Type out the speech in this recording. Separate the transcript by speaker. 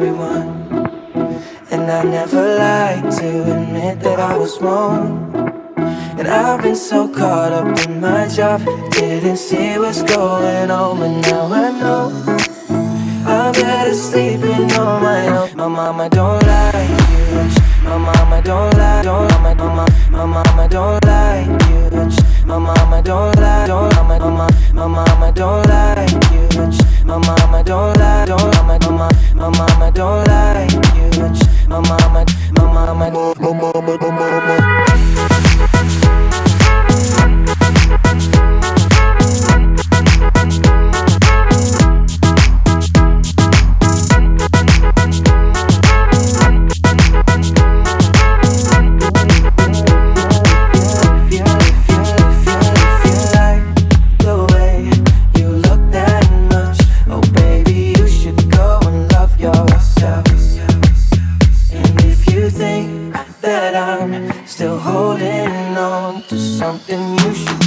Speaker 1: everyone. And I never like to admit that I was wrong. And I've been so caught up in my job, didn't see what's going on, but now I know. I'm better sleeping on my own. My mama don't like still holding on to something you should.